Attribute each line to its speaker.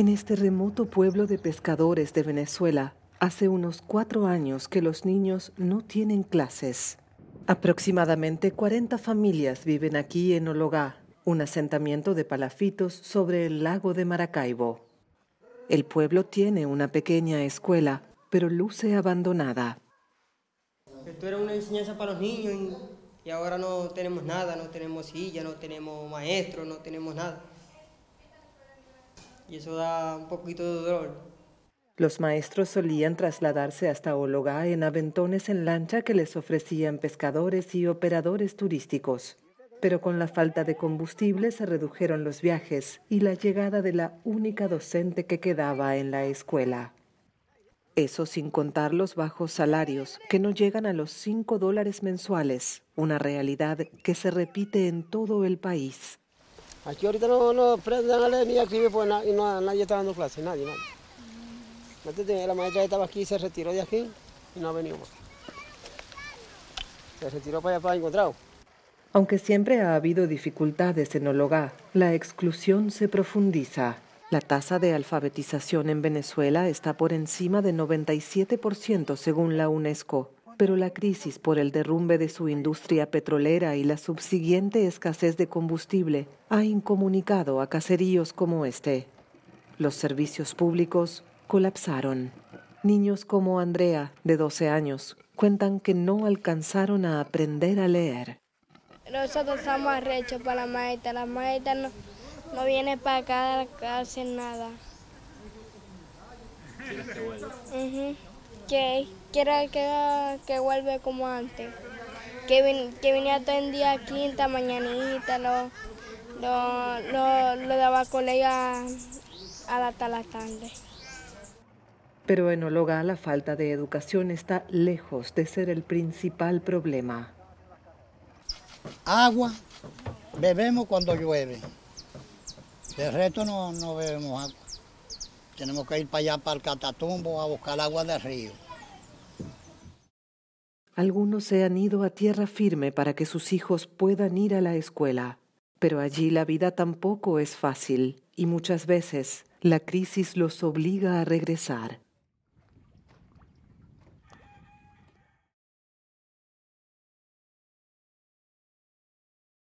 Speaker 1: En este remoto pueblo de pescadores de Venezuela, hace unos cuatro años que los niños no tienen clases. Aproximadamente 40 familias viven aquí en Ologá, un asentamiento de palafitos sobre el lago de Maracaibo. El pueblo tiene una pequeña escuela, pero luce abandonada.
Speaker 2: Esto era una enseñanza para los niños y, ahora no tenemos nada, no tenemos silla, no tenemos maestro, no tenemos nada. Y eso da un poquito de dolor.
Speaker 1: Los maestros solían trasladarse hasta Ologá en aventones en lancha que les ofrecían pescadores y operadores turísticos. Pero con la falta de combustible se redujeron los viajes y la llegada de la única docente que quedaba en la escuela. Eso sin contar los bajos salarios, que no llegan a los 5 dólares mensuales, una realidad que se repite en todo el país.
Speaker 3: Aquí ahorita no, no a leer ni a escribir, pues, y no, nadie está dando clase, nadie, nadie la maestra estaba aquí, se retiró de aquí y no ha venido más. Se retiró para allá para encontrado.
Speaker 1: Aunque siempre ha habido dificultades en Ologá, la exclusión se profundiza. La tasa de alfabetización en Venezuela está por encima de 97% según la UNESCO, pero la crisis por el derrumbe de su industria petrolera y la subsiguiente escasez de combustible ha incomunicado a caseríos como este. Los servicios públicos colapsaron. Niños como Andrea, de 12 años, cuentan que no alcanzaron a aprender a leer.
Speaker 4: Nosotros estamos arrechos para la maestra. La maestra no, no viene para acá a hacer nada.
Speaker 5: ¿Quieres que vuelva?
Speaker 4: Que, quiero que, que vuelva como antes. Que, vin, que viniera todo el día quinta, mañanita, lo, lo, lo, lo daba colega hasta la tarde.
Speaker 1: Pero en Ologa la falta de educación está lejos de ser el principal problema.
Speaker 6: Agua, bebemos cuando llueve. De resto no, no bebemos agua. Tenemos que ir para allá, para el Catatumbo, a buscar agua del río.
Speaker 1: Algunos se han ido a tierra firme para que sus hijos puedan ir a la escuela, pero allí la vida tampoco es fácil y muchas veces la crisis los obliga a regresar.